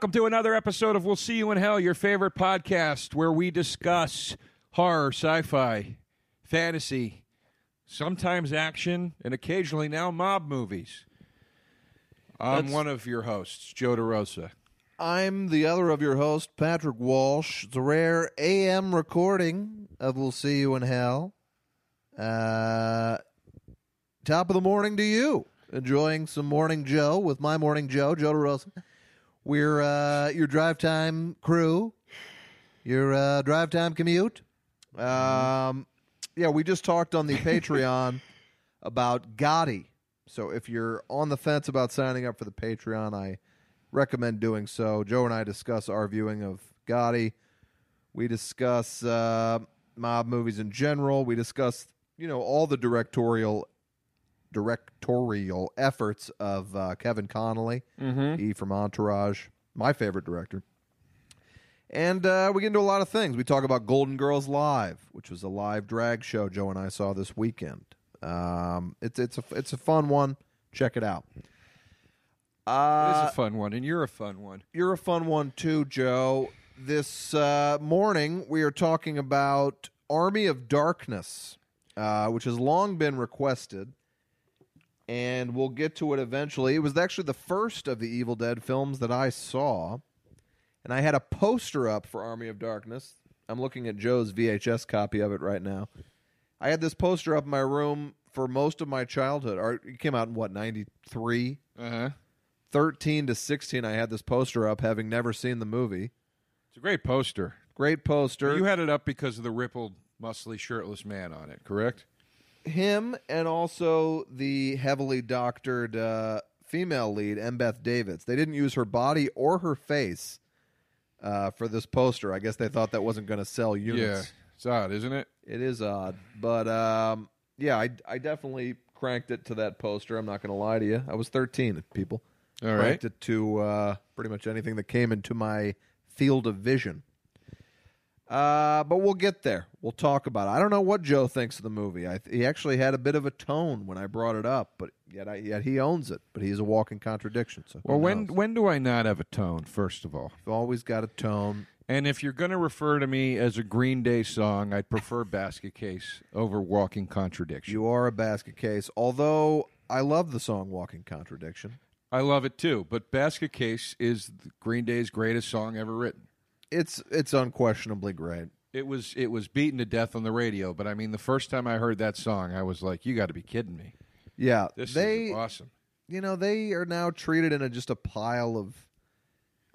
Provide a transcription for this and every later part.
Welcome to another episode of We'll See You in Hell, your favorite podcast where we discuss horror, sci fi, fantasy, sometimes action, and occasionally now mob movies. I'm That's- one of your hosts, Joe DeRosa. I'm the other of your host, Patrick Walsh. It's a rare AM recording of We'll See You in Hell. Uh, top of the morning to you. Enjoying some Morning Joe with my Morning Joe, Joe DeRosa. We're uh, your drive time crew, your uh, drive time commute. Um, yeah, we just talked on the Patreon about Gotti. So if you're on the fence about signing up for the Patreon, I recommend doing so. Joe and I discuss our viewing of Gotti. We discuss uh, mob movies in general. We discuss, you know, all the directorial directorial efforts of uh, Kevin Connolly, Mm-hmm. he from Entourage, my favorite director. And uh, we get into a lot of things. We talk about Golden Girls Live, which was a live drag show Joe and I saw this weekend. Um, it's it's a it's a fun one. Check it out. Uh, It's a fun one, and you're a fun one. you're a fun one too, Joe. This uh, morning we are talking about Army of Darkness, uh, which has long been requested, and we'll get to it eventually. It was actually the first of the Evil Dead films that I saw, and I had a poster up for Army of Darkness. I'm looking at Joe's VHS copy of it right now. I had this poster up in my room for most of my childhood. Or it came out in what '93. Uh huh. 13 to 16 i had this poster up having never seen the movie It's a great poster. great poster You had it up because of the rippled, muscly, shirtless man on it, correct? Him and also the heavily doctored uh, female lead Embeth Davidtz they didn't use her body or her face uh, for this poster i guess they thought that wasn't going to sell units Yeah. It's odd, isn't it? it is odd but um, yeah I, I definitely cranked it to that poster i'm not going to lie to you i was 13 people All right. cranked it to uh, pretty much anything that came into my field of vision. Uh, but we'll get there. We'll talk about it. I don't know what Joe thinks of the movie. I, he actually had a bit of a tone when I brought it up, but yet, I, yet he owns it. But he's a walking contradiction. So Well, when knows? when do I not have a tone? First of all, You've always got a tone. and if you're going to refer to me as a Green Day song, I'd prefer Basket Case over Walking Contradiction. You are a basket case. Although I love the song "Walking Contradiction." I love it too, but Basket Case is Green Day's greatest song ever written. It's it's unquestionably great. It was it was beaten to death on the radio, but I mean, the first time I heard that song, I was like, "You got to be kidding me! Yeah, This they is awesome." you know they are now treated in a, just a pile of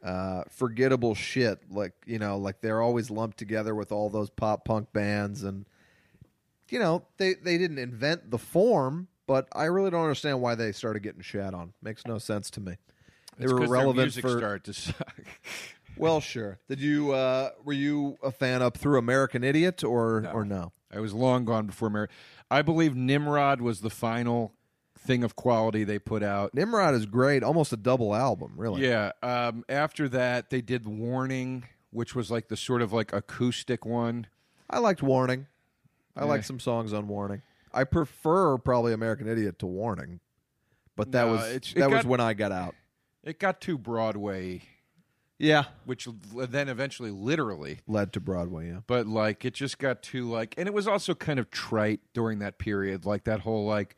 uh, forgettable shit like you know like they're always lumped together with all those pop punk bands and you know they they didn't invent the form but i really don't understand why they started getting shat on makes no sense to me they It's were relevant music for started to suck. well sure did you uh were you a fan up through american idiot or No. or no I was long gone before. I believe Nimrod was the final thing of quality they put out. nimrod is great almost a double album really Yeah. Um, after that, they did Warning, which was like the sort of like acoustic one. I liked Warning. I Yeah. like some songs on Warning. I prefer probably American Idiot to Warning, but that No, was that was when I got out. It got too Broadway, Yeah, which l- then eventually literally, led to Broadway. Yeah, but like it just got too like, and it was also kind of trite during that period. Like that whole like,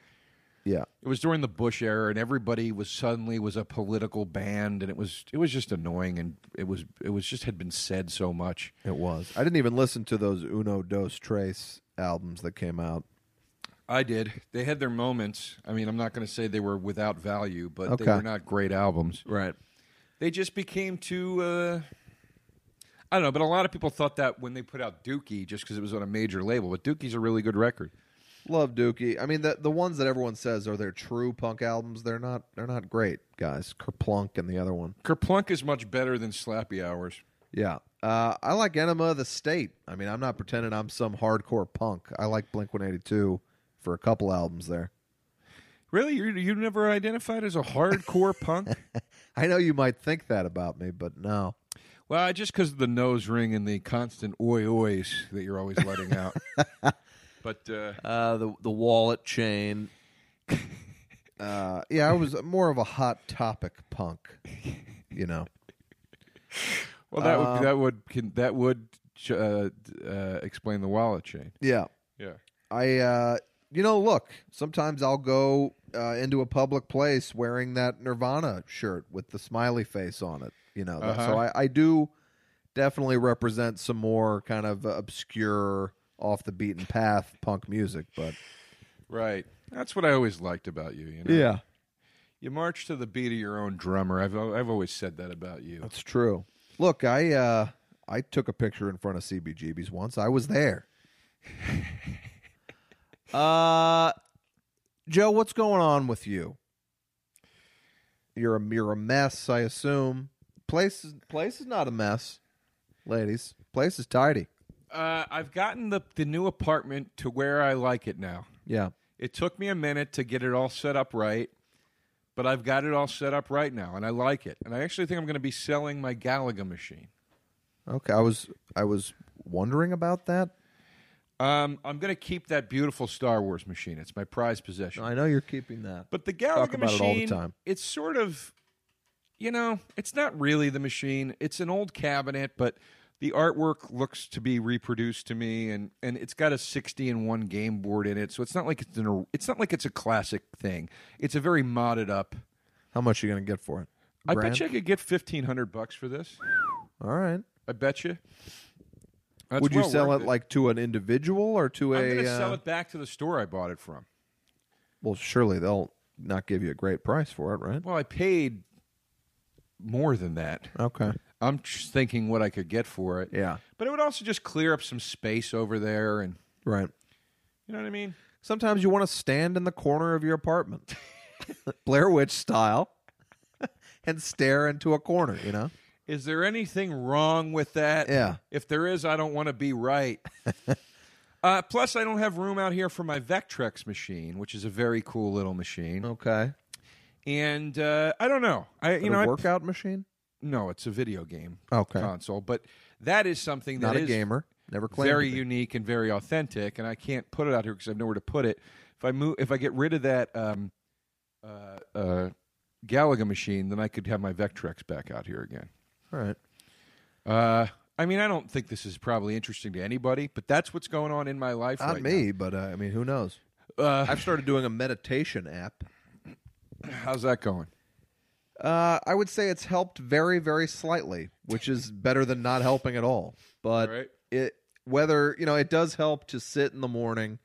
yeah. it was during the Bush era, and everybody was suddenly was a political band, and it was it was just annoying, and it was it was just had been said so much. It was. I didn't even listen to those Uno Dos Tres albums that came out. I did. They had their moments. I mean, I'm not going to say they were without value, but they Okay. were not great albums. Right. They just became too. Uh, I don't know, but a lot of people thought that when they put out Dookie, just because it was on a major label. But Dookie's a really good record. Love Dookie. I mean, the the ones that everyone says are their true punk albums. They're not. They're not great, guys. Kerplunk and the other one. Kerplunk is much better than Slappy Hours. Yeah. Uh, I like Enema of the State. I mean, I'm not pretending I'm some hardcore punk. I like Blink 182 for a couple albums there. Really, you you never identified as a hardcore punk? I know you might think that about me, but no. Well, just because of the nose ring and the constant oi ois that you're always letting out. but uh, Uh, the the wallet chain. Uh, yeah, I was more of a hot topic punk. You know, Well, that Uh, would that would can, that would uh, uh, explain the wallet chain. Yeah. Yeah. I, uh, you know, look, sometimes I'll go uh, into a public place wearing that Nirvana shirt with the smiley face on it. You know, that- so Uh-huh. I, I do definitely represent some more kind of obscure, off the beaten path punk music. But Right. That's what I always liked about you. You know. Yeah, you march to the beat of your own drummer. I've I've always said that about you. that's true. Look, I, uh, I took a picture in front of CBGB's once. I was there. uh, Joe, what's going on with you? You're a you're a mess, I assume. Place is place is not a mess, ladies. Place is tidy. Uh, I've gotten the the new apartment to where I like it now. Yeah. It took me a minute to get it all set up right, but I've got it all set up right now, and I like it. And I actually think I'm going to be selling my Galaga machine. Okay. I was I was wondering about that. Um, I'm going to keep that beautiful Star Wars machine. It's my prized possession. I know you're keeping that. But the Talk Galaga about it all the machine, time. it's sort of, you know, it's not really the machine. It's an old cabinet, but the artwork looks to be reproduced to me, and, and it's got a sixty and one game board in it. So it's not like it's an, it's not like it's a classic thing. It's a very modded up. How much are you going to get for it? I bet you I could get fifteen hundred bucks for this. All right. I bet you. That's Would you well sell worth it like to an individual or to I'm a? going to sell uh, it back to the store I bought it from. Well, surely they'll not give you a great price for it, right? Well, I paid more than that. Okay. I'm just thinking what I could get for it. Yeah. But it would also just clear up some space over there, and Right. you know what I mean. Sometimes you want to stand in the corner of your apartment, Blair Witch style, and stare into a corner. You know. Is there anything wrong with that? Yeah. If there is, I don't want to be right. uh, plus, I don't have room out here for my Vectrex machine, which is a very cool little machine. Okay. And uh, I don't know. I you know a I- workout machine? no, it's a video game Okay. console, but that is something that Not a is gamer. Never claimed very to be. unique and very authentic, and I can't put it out here because I have nowhere to put it. If I move, if I get rid of that um, uh, uh, Galaga machine, then I could have my Vectrex back out here again. All right. Uh, I mean, I don't think this is probably interesting to anybody, but that's what's going on in my life Not right me, but uh, I mean, who knows? Uh, I've started doing a meditation app. how's that going? Uh, I would say it's helped very, very slightly, which is better than not helping at all. But All right. it whether you know it does help to sit in the morning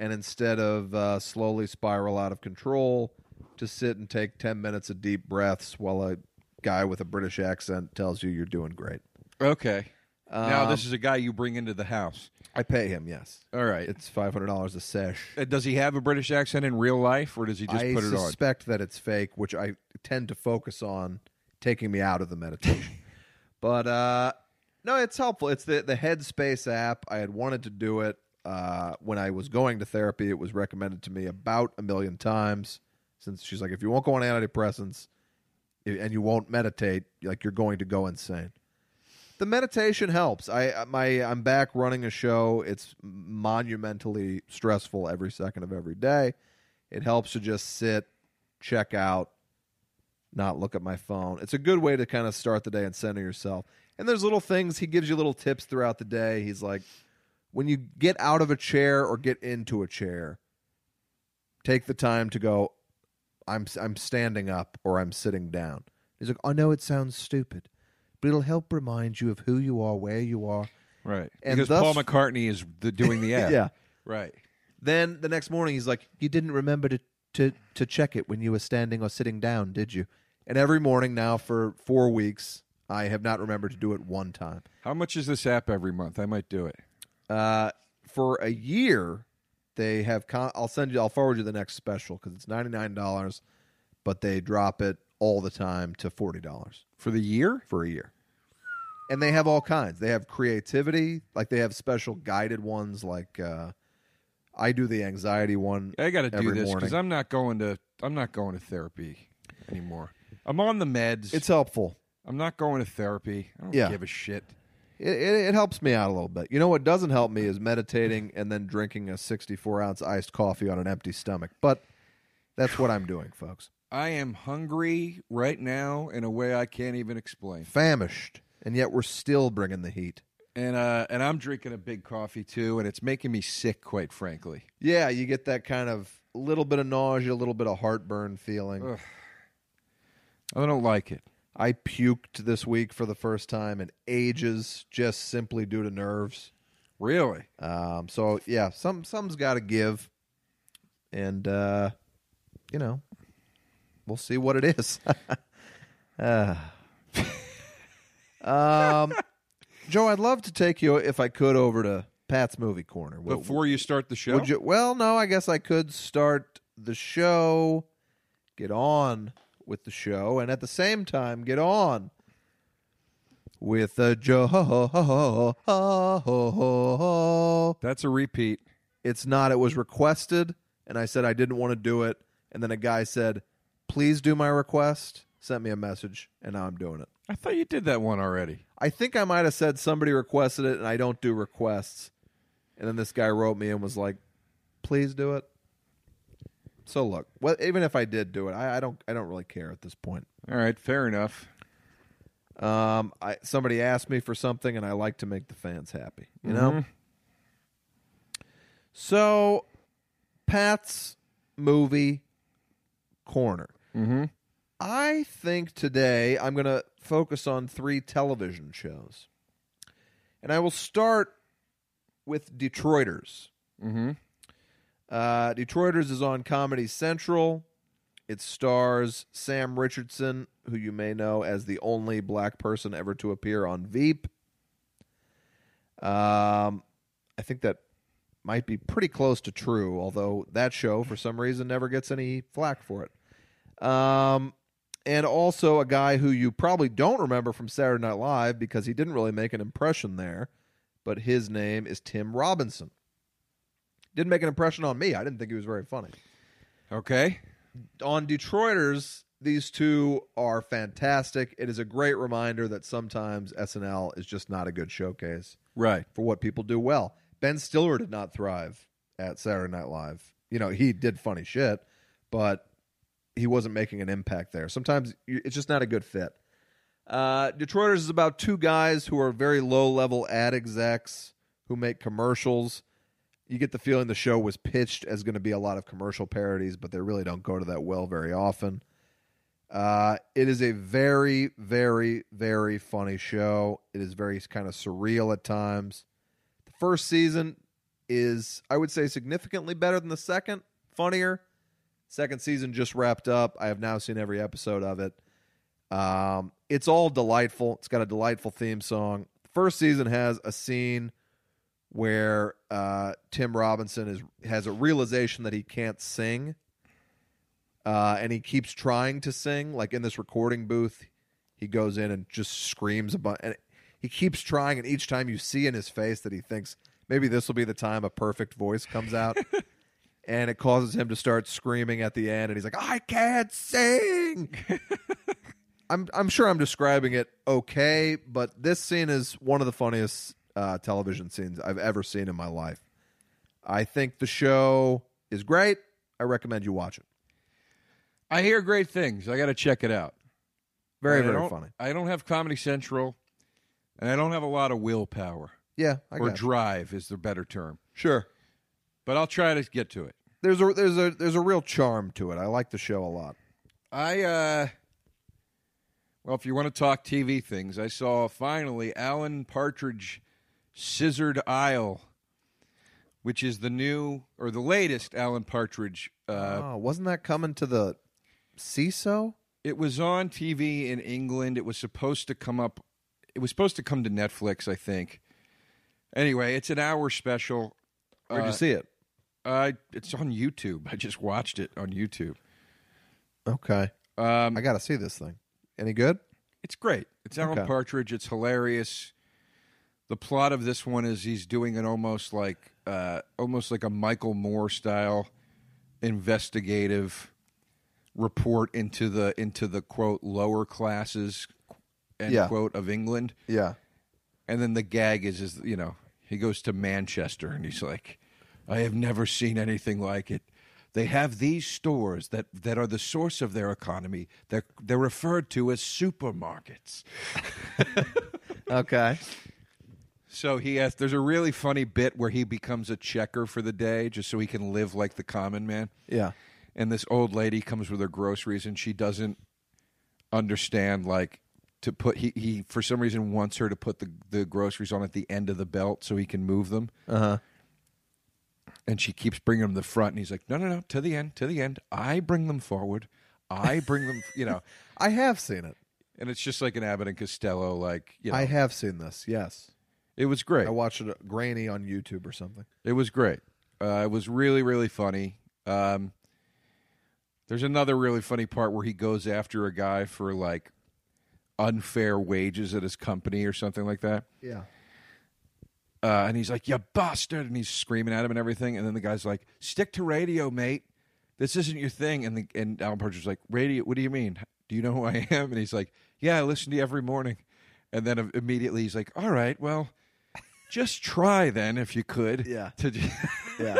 and instead of uh, slowly spiral out of control, to sit and take ten minutes of deep breaths while a guy with a British accent tells you you're doing great. Okay. now Um, this is a guy you bring into the house. I pay him. Yes, All right. it's five hundred dollars a sesh. Uh, does he have a British accent in real life, or does he just I put it on? I suspect that it's fake, which I tend to focus on taking me out of the meditation. but uh, no, it's helpful. It's the the Headspace app. I had wanted to do it uh, when I was going to therapy. It was recommended to me about a million times. Since she's like, if you won't go on antidepressants and you won't meditate, like you're going to go insane. The meditation helps. I uh, my I'm back running a show. It's monumentally stressful every second of every day. It helps to just sit, check out, not look at my phone. It's a good way to kind of start the day and center yourself. And there's little things he gives you little tips throughout the day. He's like, when you get out of a chair or get into a chair, take the time to go. I'm I'm standing up or I'm sitting down. He's like, I know it sounds stupid, but it'll help remind you of who you are, where you are. Right. And because thus- Paul McCartney is the, doing the ad. Yeah. Right. Then the next morning, he's like, "You didn't remember to, to to check it when you were standing or sitting down, did you?" And every morning now for four weeks, I have not remembered to do it one time. How much is this app every month? I might do it. Uh, for a year, they have. Con- I'll send you. I'll forward you the next special because it's ninety nine dollars, but they drop it all the time to forty dollars For the year? for a year. And they have all kinds. They have creativity, like they have special guided ones. Like uh, I do the anxiety one. I got to do this because I'm not going to. I'm not going to therapy anymore. I'm on the meds. It's helpful. I'm not going to therapy. I don't Yeah. give a shit. It, it, it helps me out a little bit. You know what doesn't help me is meditating and then drinking a 64 ounce iced coffee on an empty stomach. But that's what I'm doing, folks. I am hungry right now in a way I can't even explain. Famished. and yet we're still bringing the heat. And uh, and I'm drinking a big coffee too, and it's making me sick, quite frankly. Yeah, you get that kind of little bit of nausea, a little bit of heartburn feeling. Ugh. I don't like it. I puked this week for the first time in ages, just simply due to nerves. Really? Um, so yeah, some some's got to give, and uh, you know, we'll see what it is. uh. um, Joe, I'd love to take you, if I could, over to Pat's movie corner. Would- Before you start the show, Would you? Well, no, I guess I could start the show, get on with the show, and at the same time get on with the Joe. that's a repeat. It's not. It was requested, and I said I didn't want to do it, and then a guy said, "Please do my request." Sent me a message, and now I'm doing it. I thought you did that one already. I think I might have said somebody requested it, and I don't do requests. And then this guy wrote me and was like, "Please do it." So look, well, even if I did do it, I, I don't, I don't really care at this point. All right, fair enough. Um, I somebody asked me for something, and I like to make the fans happy. You know. Mhm. So, Pat's movie corner. Mm-hmm. I think today I'm going to focus on three television shows. And I will start with Detroiters. Mm-hmm. Uh, Detroiters is on Comedy Central. It stars Sam Richardson, who you may know as the only black person ever to appear on Veep. Um, I think that might be pretty close to true, although that show, for some reason, never gets any flack for it. Um, and also a guy who you probably don't remember from Saturday Night Live because he didn't really make an impression there, but his name is Tim Robinson. Didn't make an impression on me. I didn't think he was very funny. Okay. On Detroiters, these two are fantastic. It is a great reminder that sometimes SNL is just not a good showcase Right. for what people do well. Ben Stiller did not thrive at Saturday Night Live. You know, he did funny shit, but he wasn't making an impact there. Sometimes it's just not a good fit. Uh, Detroiters is about two guys who are very low level ad execs who make commercials. You get the feeling the show was pitched as going to be a lot of commercial parodies, but they really don't go to that well very often. Uh, it is a very, very, very funny show. It is very kind of surreal at times. The first season is, I would say, significantly better than the second, funnier. Second season just wrapped up. I have now seen every episode of it. Um, it's all delightful. It's got a delightful theme song. First season has a scene where uh, Tim Robinson is has a realization that he can't sing, uh, and he keeps trying to sing. Like in this recording booth, he goes in and just screams a bunch. And he keeps trying, and each time you see in his face that he thinks maybe this will be the time a perfect voice comes out. and it causes him to start screaming at the end and he's like i can't sing i'm i'm sure i'm describing it okay but this scene is one of the funniest uh, television scenes i've ever seen in my life. I think the show is great. I recommend you watch it. I hear great things. I got to check it out. very very funny. I don't have Comedy Central, and I don't have a lot of willpower. Yeah i or drive is the better term. sure. But I'll try to get to it. there's a there's a there's a real charm to it. I like the show a lot. I uh well, if you want to talk TV things, I saw finally Alan Partridge Scissored Isle, which is the new or the latest Alan Partridge. Uh, oh wasn't that coming to the CISO? It was on TV in England. It was supposed to come up. It was supposed to come to Netflix, I think. Anyway, it's an hour special. Where'd you Uh, see it? Uh, it's on YouTube. I just watched it on YouTube. Okay. Um, I got to see this thing. Any good? It's great. It's Alan Okay. Partridge. It's hilarious. The plot of this one is he's doing an almost like uh, almost like a Michael Moore style investigative report into the into the quote lower classes end Yeah. quote of England. Yeah. And then the gag is is you know he goes to Manchester and he's like, I have never seen anything like it. They have these stores that, that are the source of their economy. They're they're referred to as supermarkets. Okay. So he has. There's a really funny bit where he becomes a checker for the day, just so he can live like the common man. Yeah. And this old lady comes with her groceries, and she doesn't understand like to put. He he for some reason wants her to put the the groceries on at the end of the belt so he can move them. Uh huh. And she keeps bringing them to the front, and he's like, "No, no, no, to the end, to the end. I bring them forward. I bring them, you know." I have seen it. And it's just like an Abbott and Costello, like you know. I have seen this. Yes. It was great. I watched it grainy on YouTube or something. It was great. Uh, it was really, really funny. Um, there's another really funny part where he goes after a guy for like unfair wages at his company or something like that. Yeah. Uh, and he's like, "You bastard!" And he's screaming at him and everything. And then the guy's like, "Stick to radio, mate. This isn't your thing." And the, and Alan Partridge's like, "Radio? What do you mean? Do you know who I am?" And he's like, "Yeah, I listen to you every morning." And then immediately he's like, "All right, well, just try then if you could." Yeah. To Yeah.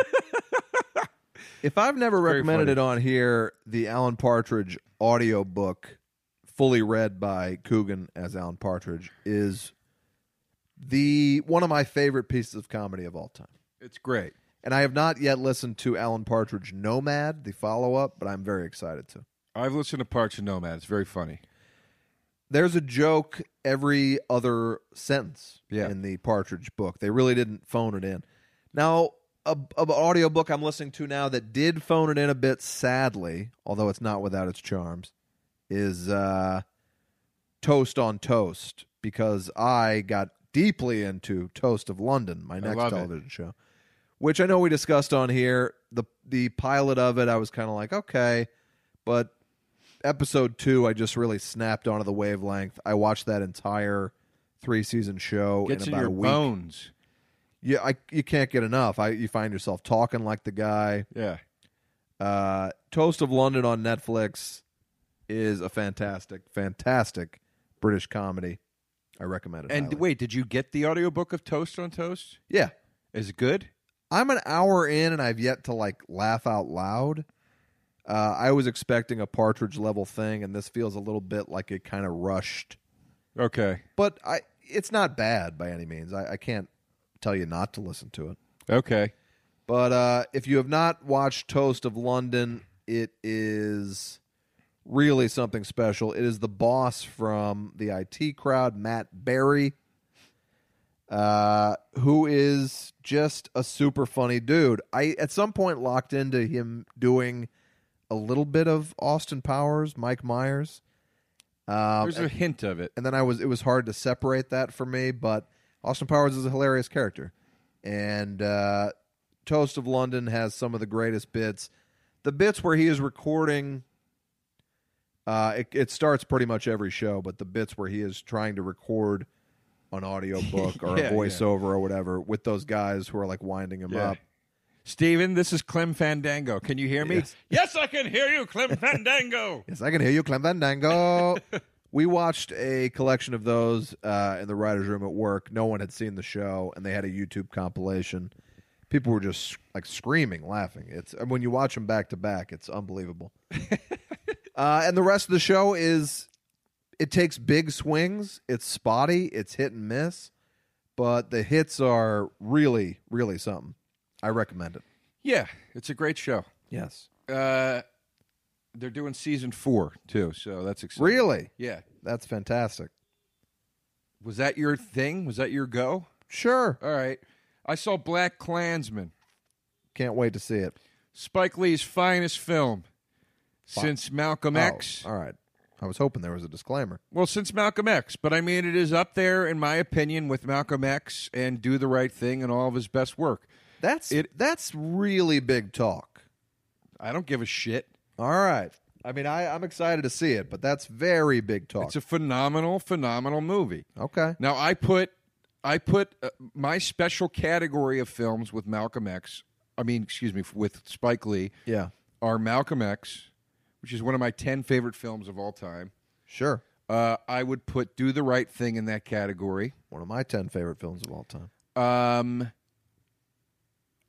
if I've never Very recommended funny. it on here, the Alan Partridge audio book, fully read by Coogan as Alan Partridge, is the one of my favorite pieces of comedy of all time. it's great. And I have not yet listened to Alan Partridge Nomad, the follow up, but I'm very excited to. I've listened to parts of Nomad. It's very funny. There's a joke every other sentence Yeah. in the Partridge book. They really didn't phone it in. Now, a, a audio book I'm listening to now that did phone it in a bit, sadly, although it's not without its charms, is uh, Toast on Toast because I got deeply into Toast of London, my next love it. television show, which I know we discussed on here. The the pilot of it, I was kind of like, okay, but episode two, I just really snapped onto the wavelength. I watched that entire three season show Gets in in about your a week. bones. Yeah, I you can't get enough. I you find yourself talking like the guy. Yeah. Uh, Toast of London on Netflix is a fantastic, fantastic British comedy. I recommend it. And highly. wait, did you get the audiobook of Toast on Toast? yeah, Is it good? I'm an hour in and I've yet to like laugh out loud. Uh, I was expecting a Partridge level thing, and this feels a little bit like it kind of rushed. Okay. But I, it's not bad by any means. I, I can't tell you not to listen to it. Okay. But uh, if you have not watched Toast of London, it is really something special. It is the boss from the IT crowd, Matt Berry, uh, who is just a super funny dude. I at some point locked into him doing a little bit of Austin Powers, Mike Myers. Um, There's a hint of it. and then I was it was hard to separate that for me, but Austin Powers is a hilarious character, and uh, Toast of London has some of the greatest bits. The bits where he is recording, uh, it, it starts pretty much every show, but the bits where he is trying to record an audiobook or Yeah, a yeah. voiceover or whatever with those guys who are like winding him Yeah. up. Steven, this is Clem Fandango. Can you hear me? Yes. Yes, I can hear you, Clem Fandango. Yes, I can hear you, Clem Fandango. we watched a collection of those uh, in the writers' room at work. No one had seen the show, and they had a YouTube compilation. People were just like screaming, laughing. It's when you watch them back to back, it's unbelievable. uh, and the rest of the show is it takes big swings. It's spotty. It's hit and miss, but the hits are really, really something. I recommend it. yeah, it's a great show. Yes, Uh, they're doing season four too, so that's exciting. really, Yeah. that's fantastic. Was that your thing? Was that your go? Sure, All right. I saw Black Klansman, can't wait to see it. Spike Lee's finest film since Malcolm X. Oh, all right. I was hoping there was a disclaimer. Well, since Malcolm X, but I mean, it is up there, in my opinion, with Malcolm X and Do the Right Thing and all of his best work. That's It- that's really big talk. I don't give a shit. All right. I mean, I, I'm excited to see it, but that's very big talk. It's a phenomenal, phenomenal movie. okay. Now, I put, I put uh, my special category of films with Malcolm X. I mean, excuse me, with Spike Lee Yeah. are Malcolm X, which is one of my ten favorite films of all time. Sure. Uh, I would put Do the Right Thing in that category. One of my 10 favorite films of all time. Um,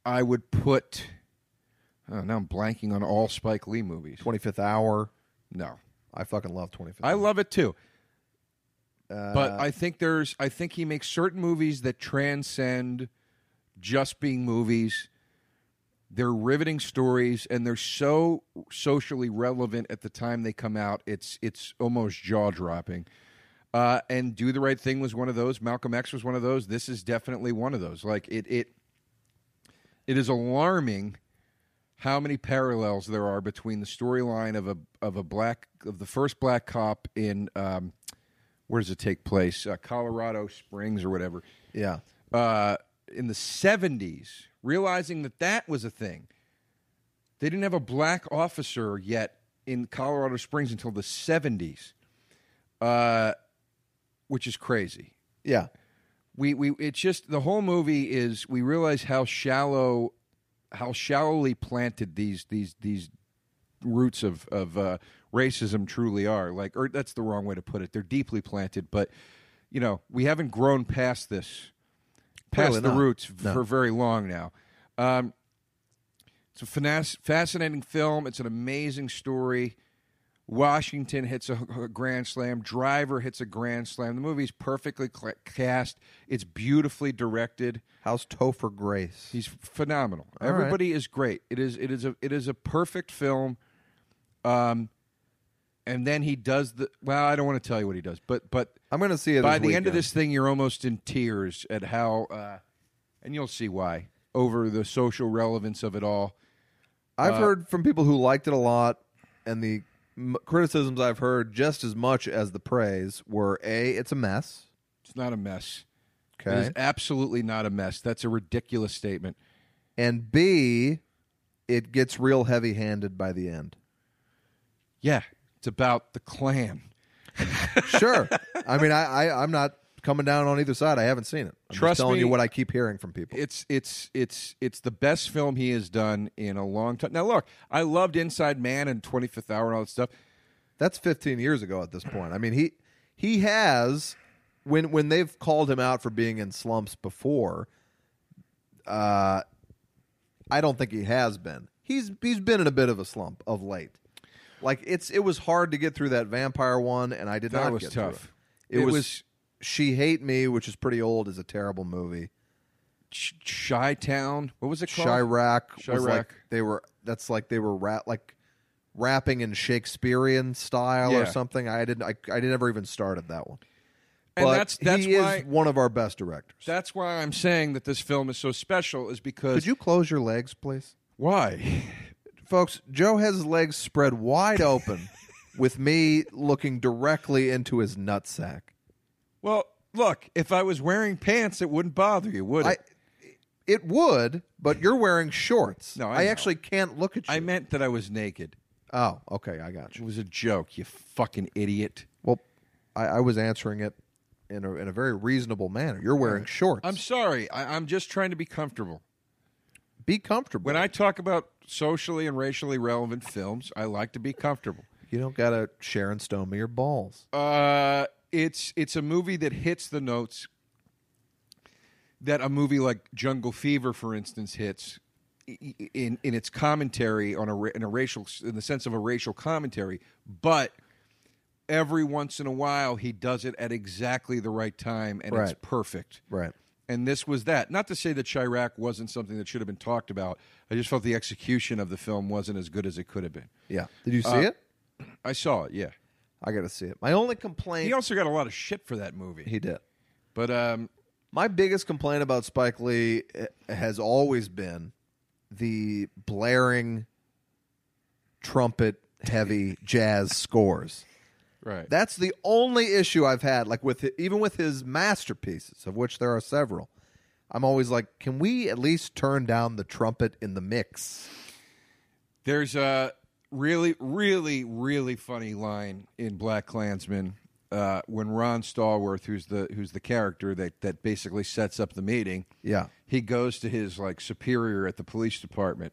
I would put. Oh, now I'm blanking on all Spike Lee movies. 25th Hour. No, I fucking love 25th I love it too. but I think there's I think he makes certain movies that transcend just being movies. They're riveting stories and they're so socially relevant at the time they come out. It's it's almost jaw dropping. Uh, and Do the Right Thing was one of those. Malcolm X was one of those. This is definitely one of those. Like it it it is alarming how many parallels there are between the storyline of a of a black of the first black cop in um, where does it take place? Uh, Colorado Springs or whatever. yeah. Uh, in the seventies, realizing that that was a thing. They didn't have a black officer yet in Colorado Springs until the seventies, uh, which is crazy Yeah. We we it's just the whole movie is we realize how shallow how shallowly planted these these these roots of of uh, racism truly are. Like or that's the wrong way to put it. They're deeply planted but you know we haven't grown past this past the not. roots No. for very long now. Um, it's a finas- fascinating film. It's an amazing story Washington hits a, a grand slam. Driver hits a grand slam. The movie's perfectly cl- cast. It's beautifully directed. How's Topher Grace? He's phenomenal. All right. Everybody is great. It is it is a it is a perfect film. Um, and then he does the well. I don't want to tell you what he does, but but I'm going to see it by the end of this thing, you're almost in tears at how, uh, and you'll see why over the social relevance of it all. I've uh, heard from people who liked it a lot, and the m- criticisms I've heard just as much as the praise were a it's a mess. It's not a mess. It Okay. is absolutely not a mess. That's a ridiculous statement. and B, it gets real heavy handed by the end. Yeah, it's about the Klan. Sure. I mean, I, I I'm not coming down on either side. I haven't seen it. I'm Trust just telling me, you what I keep hearing from people. It's it's it's it's the best film he has done in a long time. Now, look, I loved Inside Man and Twenty Fifth Hour and all that stuff. That's 15 years ago at this point. I mean, he he has when when they've called him out for being in slumps before. Uh, I don't think he has been. He's he's been in a bit of a slump of late. Like it's it was hard to get through that vampire one, and I did That not was get tough. through it. It, It was, was- She Hate Me, which is pretty old, is a terrible movie. Chi Town. What was it called? Chi-Raq was Chi-Raq. like they were. That's like they were rap like rapping in Shakespearean style or something. I didn't. I, I never even started that one. and But that's that's he why is one of our best directors. that's why I'm saying that this film is so special. Is because Could you close your legs, please, why? folks? Joe has his legs spread wide open, with me looking directly into his nutsack. Well, look, if I was wearing pants, it wouldn't bother you, would I. it? It would, but you're wearing shorts. No, I know. actually can't look at you. I meant that I was naked. oh, okay, I got you. It you. was a joke, you fucking idiot. Well, I, I was answering it in a in a very reasonable manner. You're wearing shorts. I'm sorry. I, I'm just trying to be comfortable. Be comfortable. When I talk about socially and racially relevant films, I like to be comfortable. you don't gotta Sharon Stone me your balls. Uh, it's it's a movie that hits the notes that a movie like Jungle Fever, for instance, hits in in its commentary on a in a racial in the sense of a racial commentary, but every once in a while he does it at exactly the right time and it's perfect. Right. And this was that. Not to say that Chi-Raq wasn't something that should have been talked about. I just felt the execution of the film wasn't as good as it could have been. Yeah. Did you see Uh, it? I saw it, yeah. I gotta see it. My only complaint He also got a lot of shit for that movie. he did. But um, My biggest complaint about Spike Lee eh, has always been the blaring trumpet heavy jazz scores. right. That's the only issue I've had like with even with his masterpieces of which there are several. I'm always like, can we at least turn down the trumpet in the mix? There's a really, really, really funny line in Black Klansman uh, when Ron Stallworth, who's the who's the character that that basically sets up the meeting, Yeah. he goes to his like superior at the police department,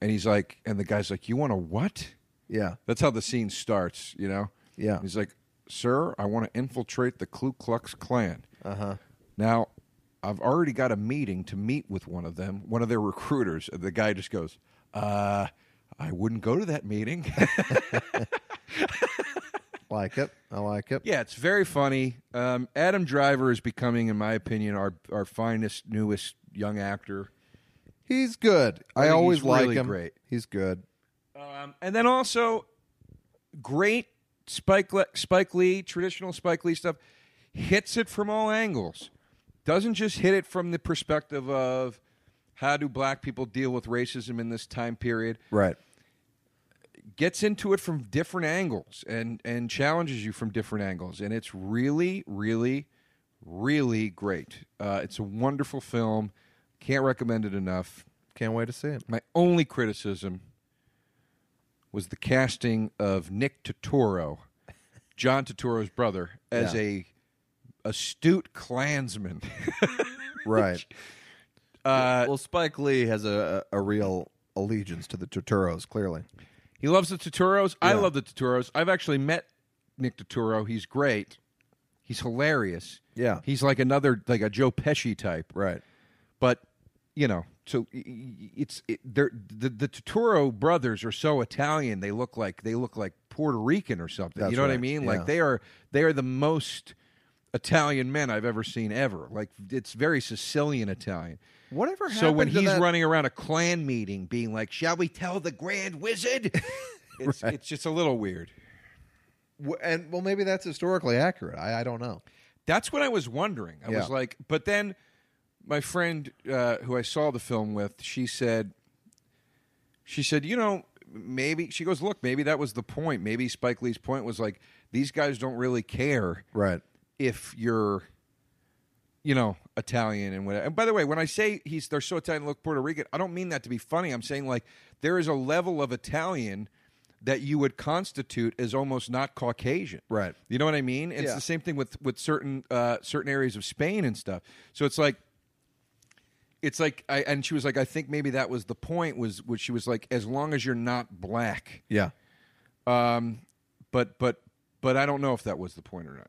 and he's like, and the guy's like, "You want a what?" Yeah. That's how the scene starts, you know. Yeah. He's like, "Sir, I want to infiltrate the Ku Klux Klan." Uh-huh. Now, I've already got a meeting to meet with one of them, one of their recruiters. And the guy just goes, uh, I wouldn't go to that meeting. Like it. I like it. Yeah, it's very funny. Um, Adam Driver is becoming, in my opinion, our our finest, newest young actor. He's good. I, think always he's like really him. great. He's good. Um, and then also, great Spike Le- Spike Lee, traditional Spike Lee stuff, hits it from all angles. Doesn't just hit it from the perspective of how do black people deal with racism in this time period. Right. Gets into it from different angles and and challenges you from different angles, and it's really, really, really great. Uh, it's a wonderful film. Can't recommend it enough. Can't wait to see it. My only criticism was the casting of Nick Turturro, John Turturro's brother, as Yeah. a astute Klansman. Right. Uh, well, Spike Lee has a, a real allegiance to the Turturros, clearly. He loves the Turturros. I love the Turturros. I've actually met Nick Turturro. He's great. He's hilarious. Yeah. He's like another like a Joe Pesci type. Right. but you know so it's it, they're, the the Turturro brothers are so Italian they look like they look like Puerto Rican or something That's you know what I mean yeah. like they are they are the most Italian men I've ever seen ever like it's very Sicilian Italian Whatever happened so when he's that- running around a clan meeting being like shall we tell the grand wizard it's it's just a little weird and well, maybe that's historically accurate. I, I don't know. That's what I was wondering. I was like, but then my friend uh, who I saw the film with, she said, she said, you know, maybe she goes, look, maybe that was the point. Maybe Spike Lee's point was like, these guys don't really care Right. if you're, you know, Italian and whatever. And by the way, when I say he's they're so Italian, look Puerto Rican, I don't mean that to be funny. I'm saying like there is a level of Italian that you would constitute as almost not Caucasian. Right. You know what I mean? It's Yeah. the same thing with with certain uh, certain areas of Spain and stuff. So it's like it's like I and she was like I think maybe that was the point was which she was like as long as you're not black. Yeah. Um but but but I don't know if that was the point or not.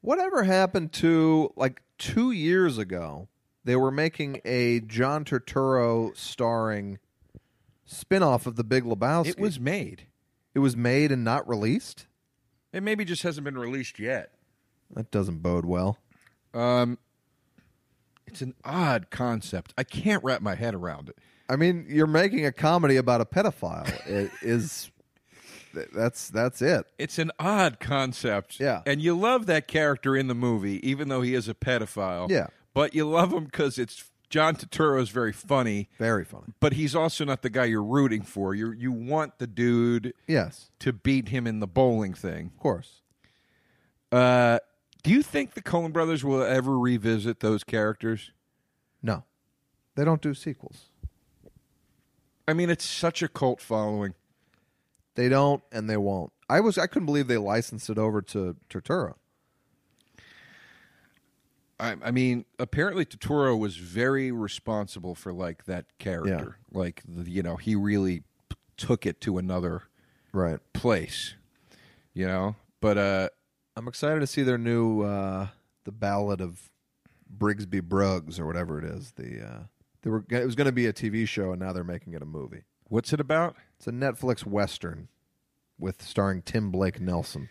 Whatever happened to like two years ago? They were making a John Turturro starring spin-off of The Big Lebowski. It was made. it was made and not released. It maybe just hasn't been released yet. That doesn't bode well. Um it's an odd concept. I can't wrap my head around it. I mean, you're making a comedy about a pedophile. it is that's that's it. It's an odd concept. Yeah. And you love that character in the movie, even though he is a pedophile. Yeah. But you love him because it's John Turturro is very funny, Very funny. but he's also not the guy you're rooting for. You you want the dude Yes, to beat him in the bowling thing. of course. Uh, do you think the Coen brothers will ever revisit those characters? No, they don't do sequels. I mean, it's such a cult following. They don't, and they won't. I was I couldn't believe they licensed it over to Turturro. I, I mean, apparently Turturro was very responsible for like that character. Like, the, you know, he really p- took it to another Right. place. You know, but uh, I'm excited to see their new uh, the Ballad of Brigsby Bruggs or whatever it is. The uh, they were it was going to be a TV show, and now they're making it a movie. What's it about? It's a Netflix western with starring Tim Blake Nelson.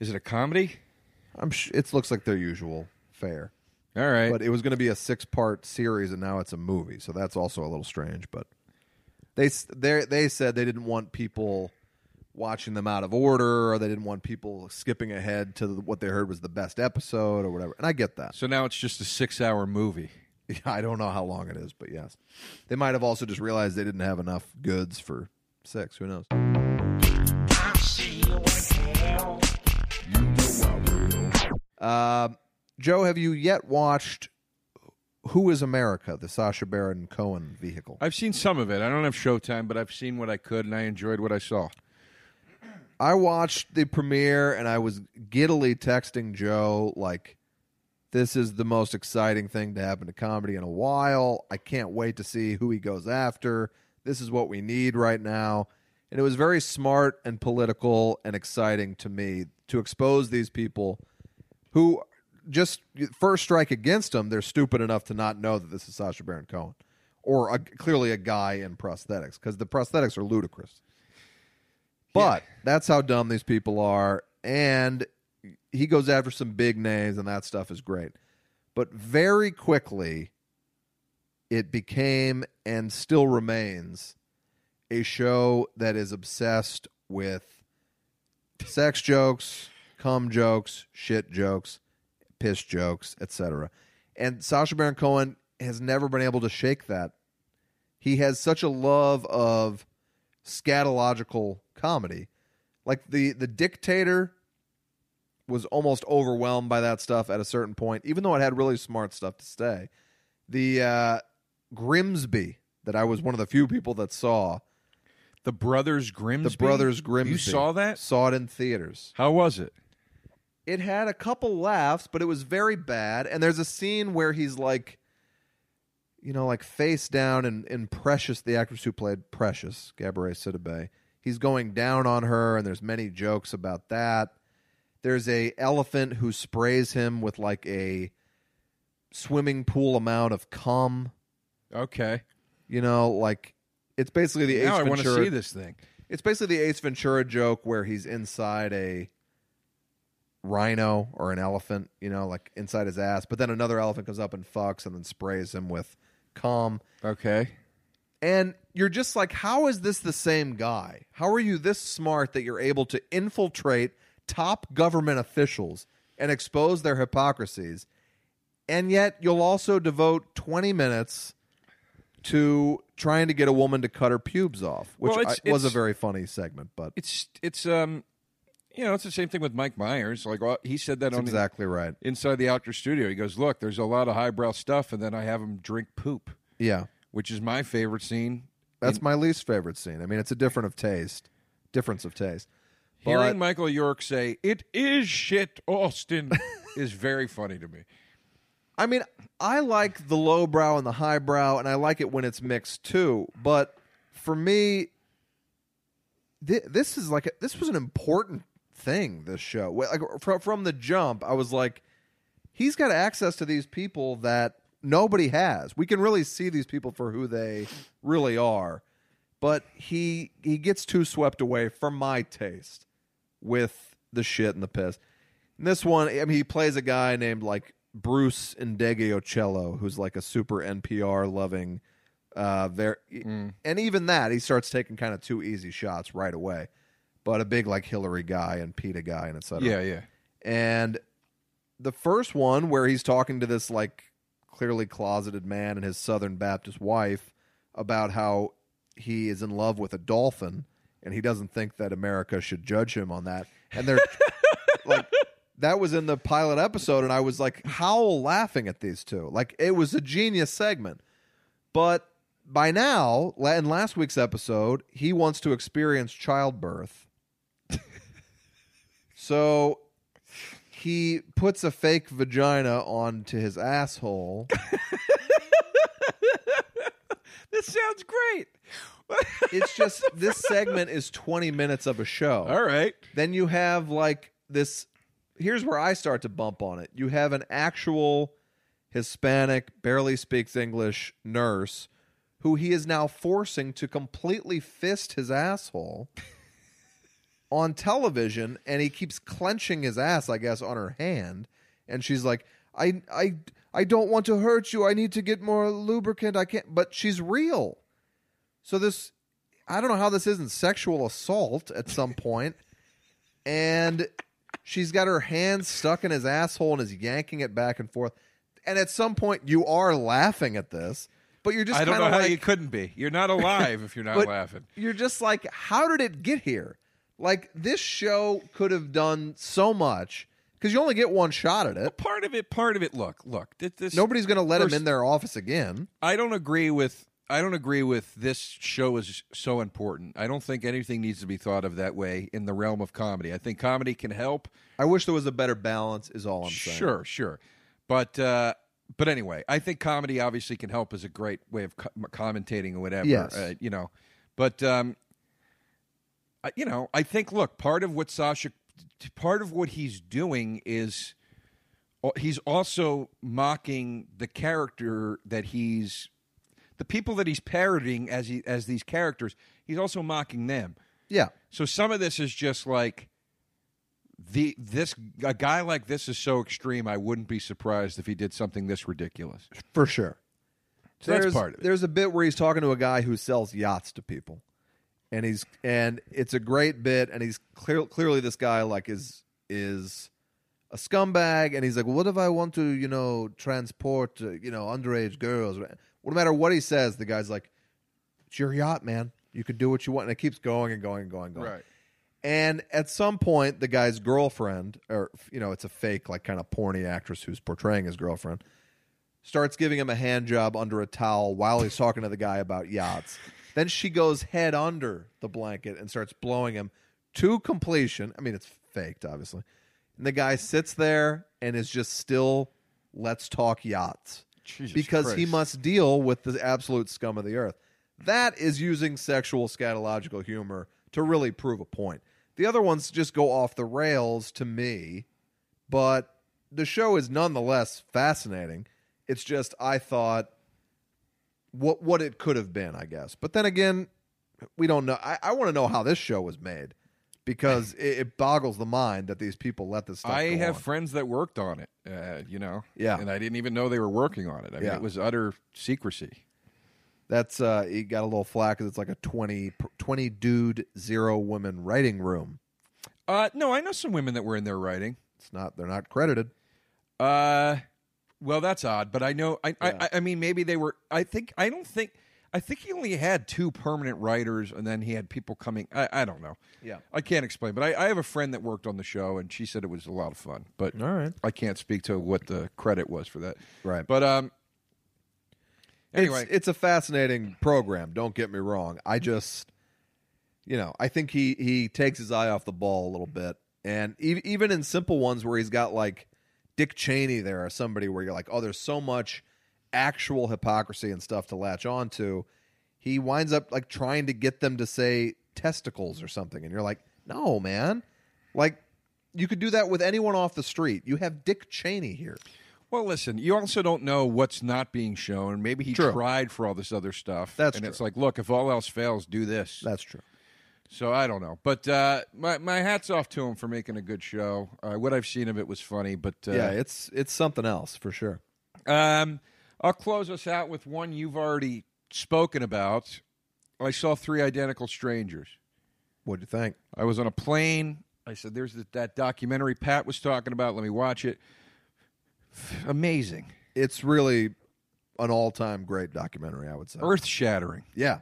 Is it a comedy? I'm sh- it looks like their usual fare. All right. But it was going to be a six part series, and now it's a movie. So that's also a little strange. But they they they said they didn't want people watching them out of order, or they didn't want people skipping ahead to the, what they heard was the best episode or whatever. And I get that. so now it's just a six-hour movie. I don't know how long it is, but yes, they might have also just realized they didn't have enough goods for six. Who knows? Um, Joe, have you yet watched Who Is America, the Sacha Baron Cohen vehicle? I've seen some of it. I don't have Showtime, but I've seen what I could, and I enjoyed what I saw. I watched the premiere and I was giddily texting Joe like this is the most exciting thing to happen to comedy in a while. I can't wait to see who he goes after. This is what we need right now. And it was very smart and political and exciting to me to expose these people who just first strike against them, they're stupid enough to not know that this is Sacha Baron Cohen or a, clearly a guy in prosthetics because the prosthetics are ludicrous. But that's how dumb these people are. and he goes after some big names, and that stuff is great. But very quickly, it became and still remains a show that is obsessed with sex jokes, cum jokes, shit jokes, piss jokes, etc. And Sacha Baron Cohen has never been able to shake that. He has such a love of scatological comedy. Like the the dictator was almost overwhelmed by that stuff at a certain point, even though it had really smart stuff to say. The uh, Grimsby that I was one of the few people that saw. The Brothers Grimsby. The Brothers Grimsby. You saw that? Saw it in theaters. How was it? It had a couple laughs, but it was very bad. And there's a scene where he's like, you know, like face down and, in Precious, the actress who played Precious, Gabourey Sidibe. He's going down on her, and there's many jokes about that. There's a elephant who sprays him with like a swimming pool amount of cum. Okay. You know, like it's basically the Ace Now I want to Ventura. see this thing. It's basically the Ace Ventura joke where he's inside a rhino or an elephant, you know, like inside his ass. But then another elephant comes up and fucks and then sprays him with cum. Okay. And you're just like, how is this the same guy? How are you this smart that you're able to infiltrate top government officials and expose their hypocrisies? And yet you'll also devote 20 minutes to trying to get a woman to cut her pubes off, which Well, it's- I, was a very funny segment, but It's it's um, you know, it's the same thing with Mike Myers. Like well, he said that exactly right. inside the outdoor studio. He goes, "Look, there's a lot of highbrow stuff, and then I have him drink poop, Yeah. which is my favorite scene." That's my least favorite scene. I mean, it's a different of taste, difference of taste. Hearing Michael York say "It is shit, Austin" is very funny to me. I mean, I like the lowbrow and the highbrow, and I like it when it's mixed too. But for me, thi- this is like a, this was an important thing. This show, Like from from the jump, I was like, he's got access to these people that nobody has. We can really see these people for who they really are. But he he gets too swept away for my taste with the shit and the piss. In this one, I mean, he plays a guy named like Bruce Indegliocello, who's like a super NPR loving, uh, very, and even that he starts taking kind of two easy shots right away, but a big like Hillary guy and PETA guy and etc. Yeah, yeah. And the first one where he's talking to this like clearly closeted man and his Southern Baptist wife about how he is in love with a dolphin and he doesn't think that America should judge him on that. And they're like that was in the pilot episode and I was like howl laughing at these two. Like it was a genius segment. But by now, in last week's episode, he wants to experience childbirth. so he puts a fake vagina onto his asshole. This sounds great. It's just this segment is 20 minutes of a show. All right. Then you have like this. Here's where I start to bump on it. You have an actual Hispanic, barely speaks English nurse who he is now forcing to completely fist his asshole on television, and he keeps clenching his ass, I guess, on her hand. And she's like, "I, I, I don't want to hurt you. I need to get more lubricant. I can't." But she's real. So this, I don't know how this isn't sexual assault at some point, and she's got her hands stuck in his asshole and is yanking it back and forth. And at some point, you are laughing at this, but you're just I don't know kinda how you couldn't be. You're not alive if you're not laughing. You're just like, how did it get here? Like this show could have done so much because you only get one shot at it. Part of it, part of it. Look, look. This, this Nobody's going to let him in their office again. I don't agree with. I don't agree with this show is so important. I don't think anything needs to be thought of that way in the realm of comedy. I think comedy can help. I wish there was a better balance. Is all I'm saying. Sure, sure. But uh, but anyway, I think comedy obviously can help as a great way of co- commentating or whatever. Yes. Uh, you know, but um, I, you know, I think look, part of what Sacha, part of what he's doing is uh, he's also mocking the character that he's the people that he's parodying as he as these characters. He's also mocking them. Yeah. So some of this is just like the this a guy like this is so extreme. I wouldn't be surprised if he did something this ridiculous. for sure. So that's there's, part of it. There's a bit where he's talking to a guy who sells yachts to people, and he's and it's a great bit, and he's clear, clearly this guy like is is a scumbag, and he's like, what if I want to, you know, transport, uh, you know, underage girls? No matter what he says, the guy's like, it's your yacht, man. You can do what you want, and it keeps going and going and going and going. And at some point, the guy's girlfriend, or you know, it's a fake, like kind of porny actress who's portraying his girlfriend, starts giving him a hand job under a towel while he's talking to the guy about yachts. Then she goes head under the blanket and starts blowing him to completion. I mean, it's faked, obviously. And the guy sits there and is just still, let's talk yachts. Jesus because he must deal with the absolute scum of the earth. That is using sexual scatological humor to really prove a point. The other ones just go off the rails to me, but the show is nonetheless fascinating. It's just I thought what what it could have been, I guess. But then again, we don't know. I, I want to know how this show was made because it, it boggles the mind that these people let this stuff. I have on. friends that worked on it. Uh, you know, Yeah. and I didn't even know they were working on it. I mean, Yeah. it was utter secrecy. That's uh, he got a little flack because it's like a 20, 20 dude, zero women writing room. Uh, no, I know some women that were in there writing. It's not they're not credited. Uh, well, that's odd, but I know. I, Yeah. I, I mean, maybe they were. I think. I don't think. I think he only had two permanent writers, and then he had people coming. I, I don't know. Yeah. I can't explain, but I, I have a friend that worked on the show, and she said it was a lot of fun. But All right. I can't speak to what the credit was for that. Right. But um. Anyway, it's, it's a fascinating program. Don't get me wrong. I just, you know, I think he he takes his eye off the ball a little bit, and e- even in simple ones where he's got like Dick Cheney there or somebody where you're like, oh, there's so much actual hypocrisy and stuff to latch on to. He winds up like trying to get them to say testicles or something, and you're like, no, man, like. You could do that with anyone off the street. You have Dick Cheney here. Well, listen, you also don't know what's not being shown. Maybe he True. tried for all this other stuff. That's and true. it's like, look, if all else fails, do this. That's true. So I don't know, but uh, my my hats off to him for making a good show. Uh, what I've seen of it was funny, but uh, yeah, it's it's something else for sure. um, I'll close us out with one you've already spoken about. I saw three identical strangers. What do you think? I was on a plane. I said, "There's that, that documentary Pat was talking about. Let me watch it." Amazing, It's really an all-time great documentary, I would say. earth shattering, Yeah,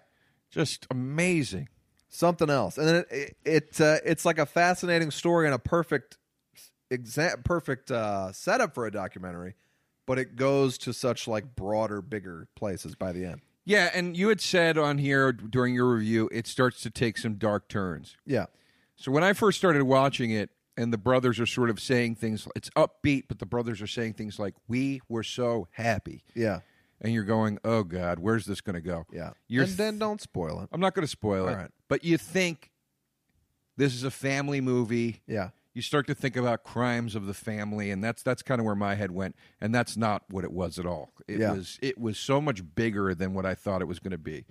just amazing. something else, and then it, it, it uh, it's like a fascinating story and a perfect exa- perfect uh, setup for a documentary, but it goes to such like broader, bigger places by the end. Yeah, and you had said on here during your review, it starts to take some dark turns. Yeah, So when I first started watching it, and the brothers are sort of saying things, it's upbeat, but the brothers are saying things like, "We were so happy," yeah, and you're going, "Oh God, where's this going to go?" yeah. You're and then don't spoil it. I'm not going to spoil it, All right. but you think this is a family movie. Yeah, You start to think about crimes of the family, and that's that's kind of where my head went, and that's not what it was at all. It Yeah. was it was so much bigger than what I thought it was going to be.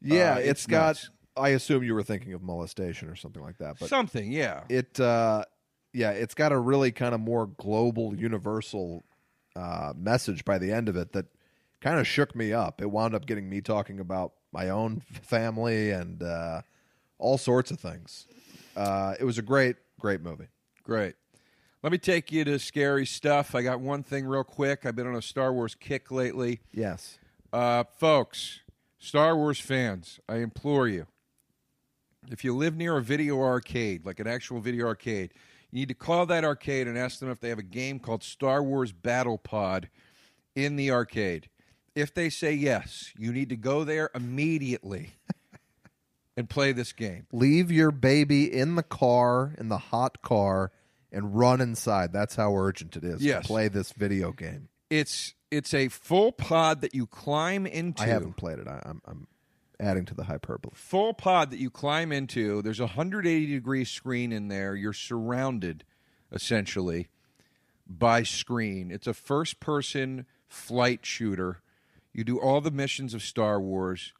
yeah. Uh, it's it's got. nuts. I assume you were thinking of molestation or something like that, but Something, yeah. it uh yeah it's got a really kind of more global universal uh message by the end of it that kind of shook me up it wound up getting me talking about my own family and uh all sorts of things uh it was a great great movie Great. Let me take you to scary stuff. I got one thing real quick. I've been on a Star Wars kick lately. yes Uh, folks, Star Wars fans, I implore you. If you live near a video arcade, like an actual video arcade, you need to call that arcade and ask them if they have a game called Star Wars Battle Pod in the arcade. If they say yes, you need to go there immediately and play this game. leave your baby in the car in the hot car and run inside that's how urgent it is Yes. to play this video game It's it's a full pod that you climb into. i haven't played it I, I'm, I'm adding to the hyperbole full pod that you climb into. There's a 180 degree screen in there. You're surrounded essentially by screen. It's a first person flight shooter. You do all the missions of Star Wars.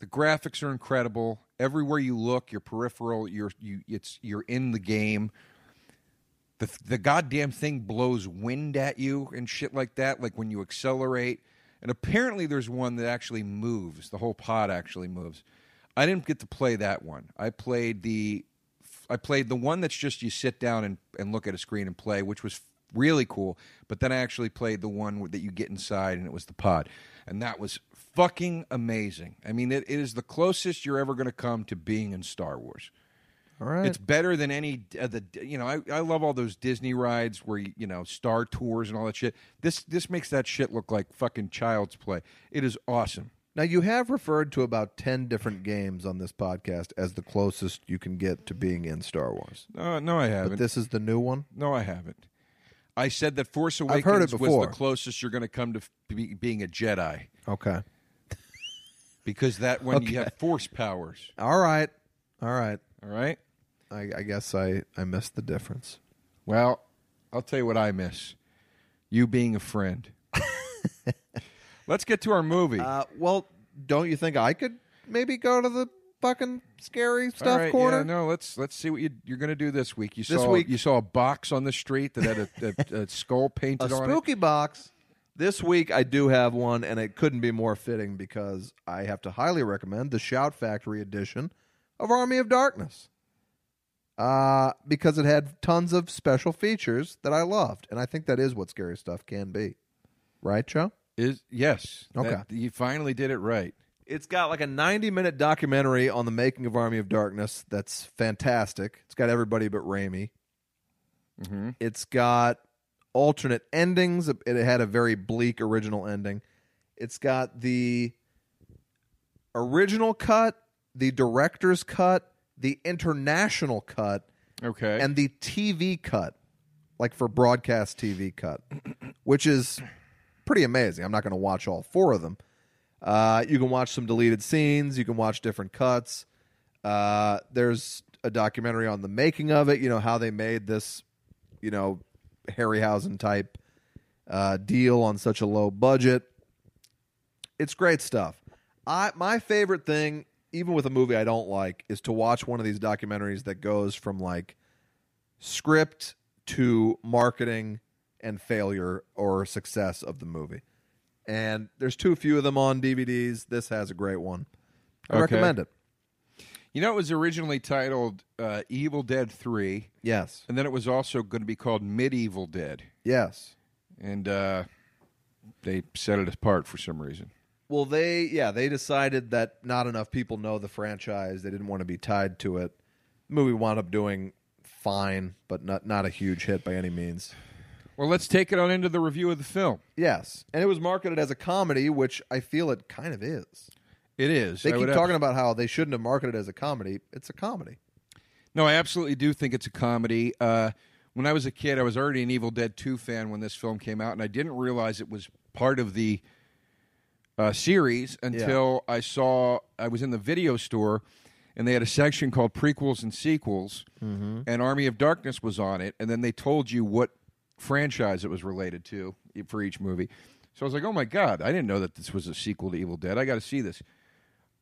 The graphics are incredible. Everywhere you look, your peripheral, you're you it's you're in the game. the the goddamn thing blows wind at you and shit like that, like when you accelerate. And apparently, there's one that actually moves. The whole pod actually moves. I didn't get to play that one. I played the I played the one that's just you sit down and, and look at a screen and play, which was really cool. But then I actually played the one that you get inside, and it was the pod, and that was fucking amazing. I mean, it, it is the closest you're ever going to come to being in Star Wars. All right. It's better than any uh, the you know I, I love all those Disney rides where you, know Star Tours and all that shit. This this makes that shit look like fucking child's play. It is awesome. now you have referred to about ten different games on this podcast as the closest you can get to being in Star Wars. No, no, I haven't. But this is the new one. no, I haven't. I said that Force Awakens was the closest you're going to come to f- be, being a Jedi Okay. Because that when you have Force powers. All right. All right. All right. I, I guess I I missed the difference. Well, I'll tell you what I miss: you being a friend. Let's get to our movie. Uh, well, don't you think I could maybe go to the fucking scary stuff All right, corner? Yeah, no, let's let's see what you, you're going to do this week. You This saw week- you saw a box on the street that had a, a, a skull a painted on it. spooky box. This week I do have one, and it couldn't be more fitting because I have to highly recommend the Shout Factory edition of Army of Darkness. Uh, because it had tons of special features that I loved, and I think that is what scary stuff can be, right, Joe? Is yes. Okay. That- you finally did it right. It's got like a 90 minute documentary on the making of Army of Darkness that's fantastic. It's got everybody but Raimi. Mm-hmm. It's got alternate endings. It had a very bleak original ending. It's got the original cut, the director's cut, the international cut, Okay. and the TV cut, like for broadcast TV cut, which is pretty amazing. I'm not going to watch all four of them. Uh, you can watch some deleted scenes. You can watch different cuts. Uh, there's a documentary on the making of it. You know how they made this, you know, Harryhausen type uh, deal on such a low budget. It's great stuff. I my favorite thing, even with a movie I don't like, is to watch one of these documentaries that goes from like script to marketing and failure or success of the movie. And there's too few of them on DVDs. This has a great one. I Okay. recommend it. You know, it was originally titled uh, Evil Dead Three, Yes. and then it was also going to be called Medieval Dead, Yes. and uh, they set it apart for some reason. Well, they yeah, they decided that not enough people know the franchise. They didn't want to be tied to it. The movie wound up doing fine, but not not a huge hit by any means. Well, let's take it on into the review of the film. Yes, and it was marketed as a comedy, which I feel it kind of is. It is. They I keep would talking about how they shouldn't have marketed it as a comedy. It's a comedy. No, I absolutely do think it's a comedy. Uh, when I was a kid, I was already an Evil Dead 2 fan when this film came out, and I didn't realize it was part of the uh, series until I saw I was in the video store and they had a section called prequels and sequels, Mm-hmm. and Army of Darkness was on it, and then they told you what franchise it was related to for each movie. So I was like, "Oh my god, I didn't know that this was a sequel to Evil Dead. I got to see this."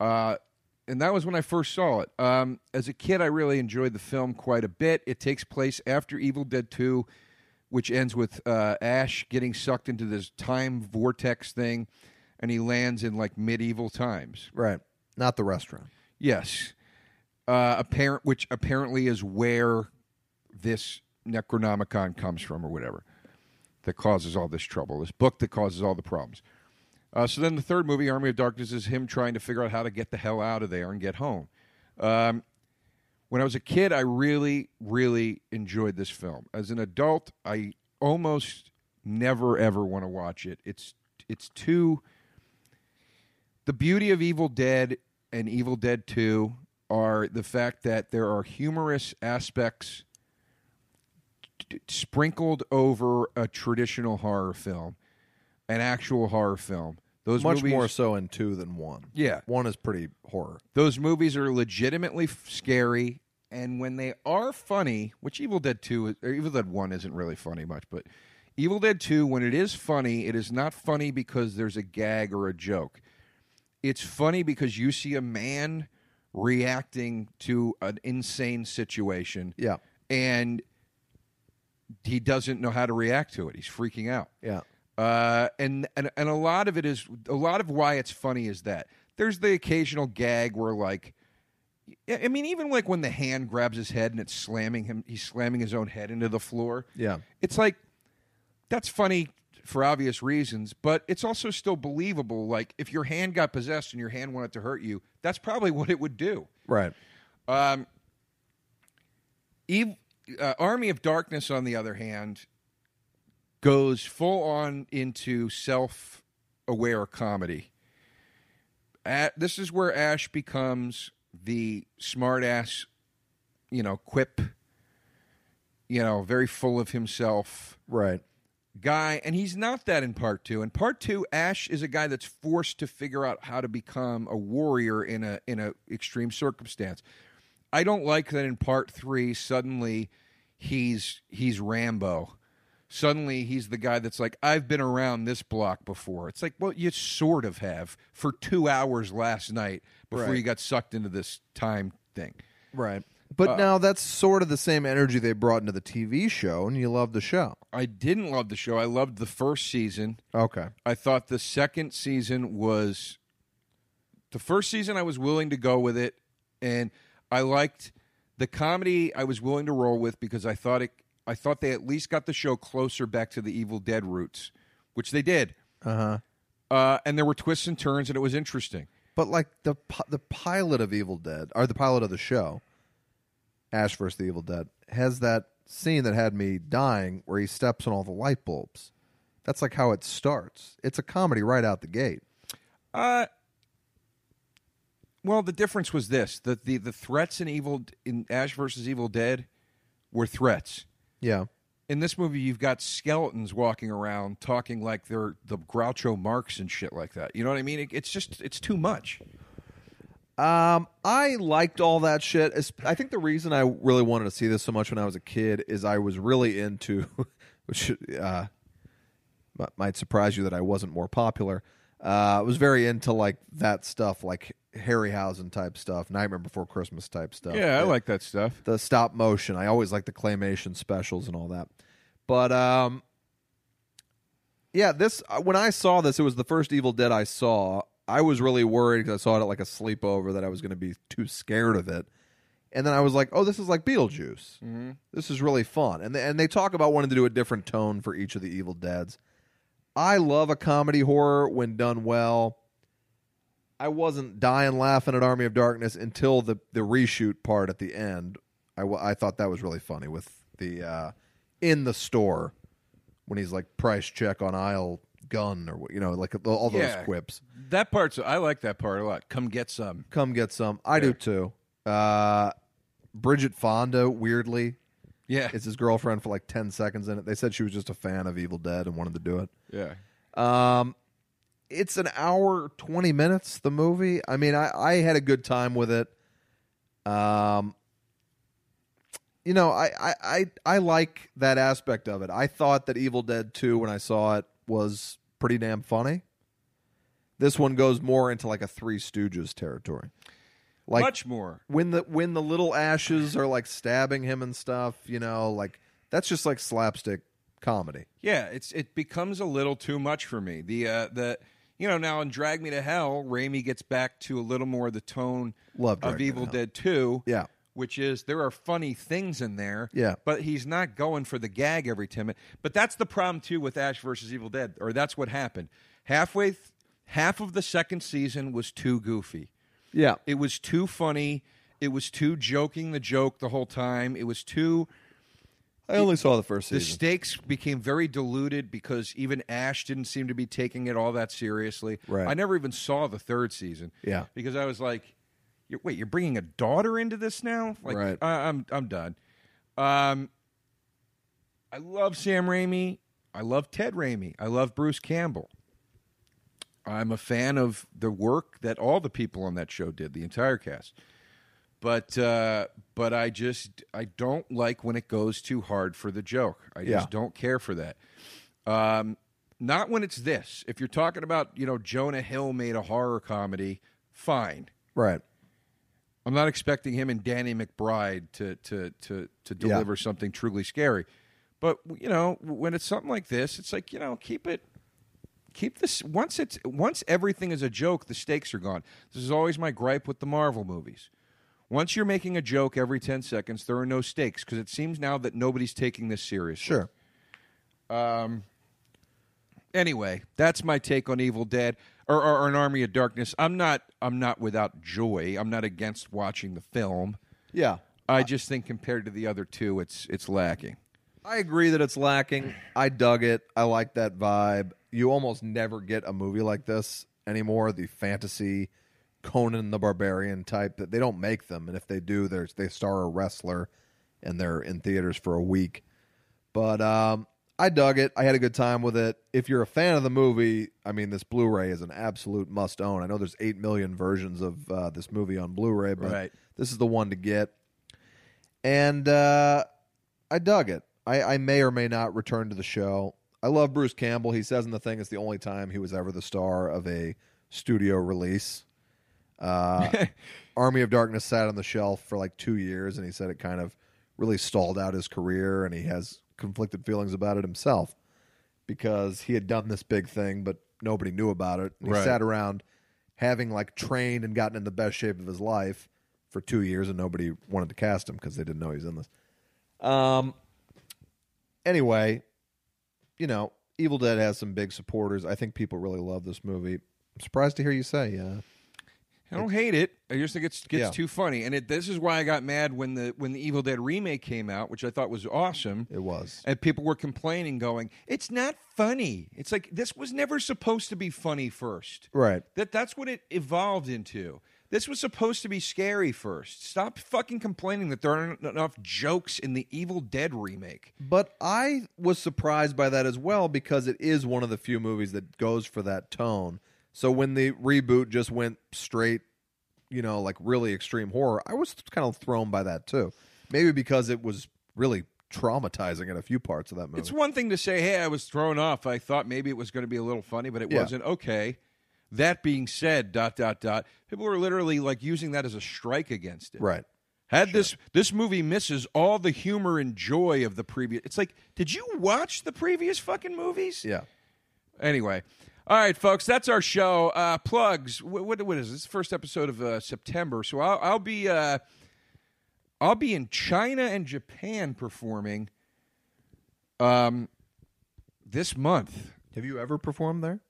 Uh, and that was when I first saw it. Um, as a kid, I really enjoyed the film quite a bit. It takes place after Evil Dead 2, which ends with uh, Ash getting sucked into this time vortex thing, and he lands in like medieval times. Right. Not the restaurant. Yes, uh, apparent, which apparently is where this Necronomicon comes from, or whatever, that causes all this trouble. This book that causes all the problems. Uh, so then the third movie, Army of Darkness, is him trying to figure out how to get the hell out of there and get home. Um, when I was a kid, I really, really enjoyed this film. As an adult, I almost never ever want to watch it. It's it's too. The beauty of Evil Dead and Evil Dead Two are the fact that there are humorous aspects t- sprinkled over a traditional horror film, an actual horror film. Those Much movies, more so in two than one. yeah, One is pretty horror. those movies are legitimately f- scary and when they are funny which evil dead 2 is- or evil dead 1 isn't really funny much but evil dead 2 when it is funny it is not funny because there's a gag or a joke it's funny because you see a man reacting to an insane situation Yeah. and he doesn't know how to react to it. He's freaking out. Yeah. Uh, and, and and a lot of it is a lot of why it's funny is that there's the occasional gag where like I mean even like when the hand grabs his head and it's slamming him he's slamming his own head into the floor. Yeah. It's like that's funny for obvious reasons, but it's also still believable like if your hand got possessed and your hand wanted to hurt you, that's probably what it would do. Right. Um, Eve, uh, Army of Darkness, on the other hand, goes full on into self aware comedy. At, this is where Ash becomes the smartass, you know, quip, you know, very full of himself Right. guy, and he's not that in part two. In part two, Ash is a guy that's forced to figure out how to become a warrior in a in a extreme circumstance. I don't like that in part three. Suddenly, he's he's Rambo. Suddenly, he's the guy that's like, I've been around this block before. It's like, well, you sort of have for two hours last night before Right. you got sucked into this time thing. Right. But uh, now that's sort of the same energy they brought into the TV show, and you love the show. I didn't love the show. I loved the first season. Okay. I thought the second season was the first season I was willing to go with it and I liked the comedy I was willing to roll with because I thought it I thought they at least got the show closer back to the Evil Dead roots, which they did. Uh-huh. Uh, and there were twists and turns and it was interesting. But like the pi- the pilot of Evil Dead, or the pilot of the show, Ash vs. the Evil Dead, has that scene that had me dying where he steps on all the light bulbs. That's like how it starts. It's a comedy right out the gate. Uh well, the difference was this: the the, the threats in Evil in Ash versus Evil Dead were threats. Yeah. in this movie you've got skeletons walking around talking like they're the Groucho Marx and shit like that. You know what I mean? It, it's just it's too much. Um, I liked all that shit. I think the reason I really wanted to see this so much when I was a kid is I was really into, which uh, mi- might surprise you that I wasn't more popular. Uh, I was very into like that stuff, like Harryhausen type stuff, Nightmare Before Christmas type stuff. Yeah, I like that stuff. the stop motion. I always like the claymation specials and all that. But um yeah, this uh, when I saw this, it was the first Evil Dead I saw. I was really worried because I saw it at like a sleepover that I was going to be too scared of it. And then I was like, "Oh, this is like Beetlejuice. Mm-hmm. This is really fun." And they, and they talk about wanting to do a different tone for each of the Evil Deads. I love a comedy horror when done well. I wasn't dying laughing at Army of Darkness until the the reshoot part at the end. I, I thought that was really funny with the uh, in the store when he's like price check on aisle gun or you know like all those Yeah. quips. That part's I like that part a lot. Come get some. Come get some. I do too. Uh, Bridget Fonda weirdly Yeah, is his girlfriend for like ten seconds in it. They said she was just a fan of Evil Dead and wanted to do it. yeah. Um, it's an hour twenty minutes. The movie. I mean, I I had a good time with it. Um, you know, I I I, I like that aspect of it. I thought that Evil Dead Two when I saw it was pretty damn funny. This one goes more into like a Three Stooges territory. Like Much more. when the when the little ashes are like stabbing him and stuff, you know, like that's just like slapstick comedy. Yeah, it's it becomes a little too much for me. The uh, the you know now in Drag Me to Hell, Raimi gets back to a little more of the tone Love Drag of Me to Evil Hell. Dead Two. Yeah. which is there are funny things in there. Yeah. but he's not going for the gag every time. But that's the problem too with Ash versus Evil Dead, or that's what happened. Halfway, th- half of the second season was too goofy. Yeah. It was too funny. It was too joking the joke the whole time. It was too. I only saw the first season. The stakes became very diluted because even Ash didn't seem to be taking it all that seriously. Right. I never even saw the third season. Yeah. Because I was like, you're, "Wait, you're bringing a daughter into this now?" Like, Right. I, I'm I'm done. Um, I love Sam Raimi. I love Ted Raimi. I love Bruce Campbell. I'm a fan of the work that all the people on that show did, the entire cast. But uh, but I just I don't like when it goes too hard for the joke. I just Yeah. don't care for that. Um, not when it's this. If you're talking about you know Jonah Hill made a horror comedy, fine. right. I'm not expecting him and Danny McBride to to to to deliver something truly scary. But you know, when it's something like this, it's like you know, keep it, keep this. Once it's once everything is a joke, the stakes are gone. This is always my gripe with the Marvel movies. Once you're making a joke every ten seconds, there are no stakes because it seems now that nobody's taking this seriously. Sure. Um, Anyway, that's my take on Evil Dead or, or, or an Army of Darkness. I'm not. I'm not without joy. I'm not against watching the film. Yeah. I just think compared to the other two, it's it's lacking. I agree that it's lacking. I dug it. I like that vibe. You almost never get a movie like this anymore. The fantasy Conan the Barbarian type that they don't make them, and if they do, there's they star a wrestler, and they're in theaters for a week. But um, I dug it. I had a good time with it. If you're a fan of the movie, I mean, this Blu-ray is an absolute must own. I know there's eight million versions of uh, this movie on Blu-ray, but Right. this is the one to get. And uh, I dug it. I, I may or may not return to the show. I love Bruce Campbell. He says in the thing it's the only time he was ever the star of a studio release. Uh, Army of Darkness sat on the shelf for like two years, and he said it kind of really stalled out his career, and he has conflicted feelings about it himself because he had done this big thing, but nobody knew about it. And he Right. sat around having like trained and gotten in the best shape of his life for two years, and nobody wanted to cast him because they didn't know he was in this. Um. Anyway, you know, Evil Dead has some big supporters. I think people really love this movie. I'm surprised to hear you say, uh, I don't hate it. I just think it's gets Yeah. too funny, and it, this is why I got mad when the when the Evil Dead remake came out, which I thought was awesome. it was. And people were complaining, going, "It's not funny." It's like this was never supposed to be funny first. Right. That that's what it evolved into. This was supposed to be scary first. Stop fucking complaining that there aren't enough jokes in the Evil Dead remake. But I was surprised by that as well because it is one of the few movies that goes for that tone. So when the reboot just went straight, you know, like really extreme horror, I was kind of thrown by that too. Maybe because it was really traumatizing in a few parts of that movie. It's one thing to say, "Hey, I was thrown off. I thought maybe it was going to be a little funny, but it Yeah. wasn't." Okay. That being said, dot dot dot. People were literally like using that as a strike against it. right. Had this this movie misses all the humor and joy of the previous. It's like, did you watch the previous fucking movies? Yeah. Anyway, all right, folks, that's our show. Uh, plugs. What, what, what is this? First episode of uh, September. So I'll, I'll be uh, I'll be in China and Japan performing. Um, this month. Have you ever performed there?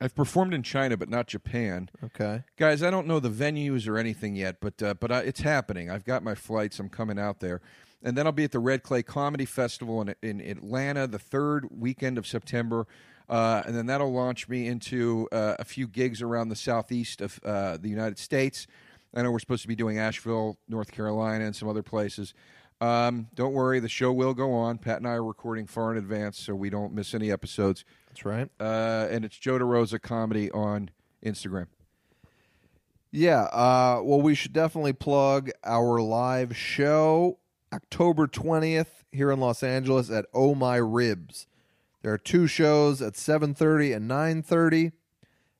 I've performed in China, but not Japan. Okay. Guys, I don't know the venues or anything yet, but uh, but uh, it's happening. I've got my flights. I'm coming out there, and then I'll be at the Red Clay Comedy Festival in, in Atlanta the third weekend of September, uh, and then that'll launch me into uh, a few gigs around the southeast of uh, the United States. I know we're supposed to be doing Asheville, North Carolina, and some other places. Um, don't worry, the show will go on. Pat and I are recording far in advance, so we don't miss any episodes. That's right. Uh, and it's Joe DeRosa Comedy on Instagram. Yeah. Uh, well, we should definitely plug our live show October 20th here in Los Angeles at Oh My Ribs. There are two shows at 7:30 and 9:30.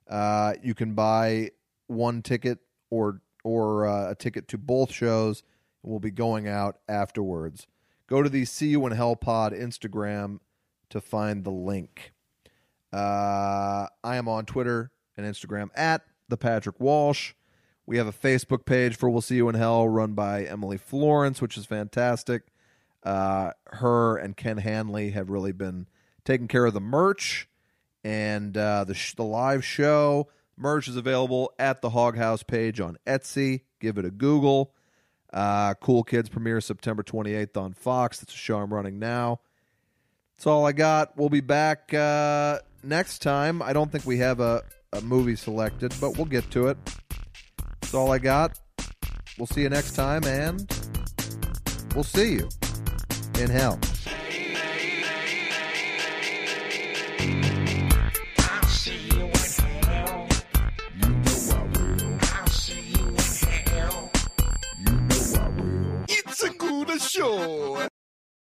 Uh, you can buy one ticket or or uh, a ticket to both shows. We'll be going out afterwards. Go to the See You in Hell Pod Instagram to find the link. Uh, I am on Twitter and Instagram at the Patrick Walsh. We have a Facebook page for We'll See You in Hell, run by Emily Florence, which is fantastic. Uh, her and Ken Hanley have really been taking care of the merch and uh, the sh- the live show. Merch is available at the Hog House page on Etsy. Give it a Google. Uh, cool Kids premiere September 28th on Fox. That's a show I'm running now. That's all I got. We'll be back uh, next time. I don't think we have a, a movie selected, but we'll get to it. That's all I got. We'll see you next time, and we'll see you in hell. You in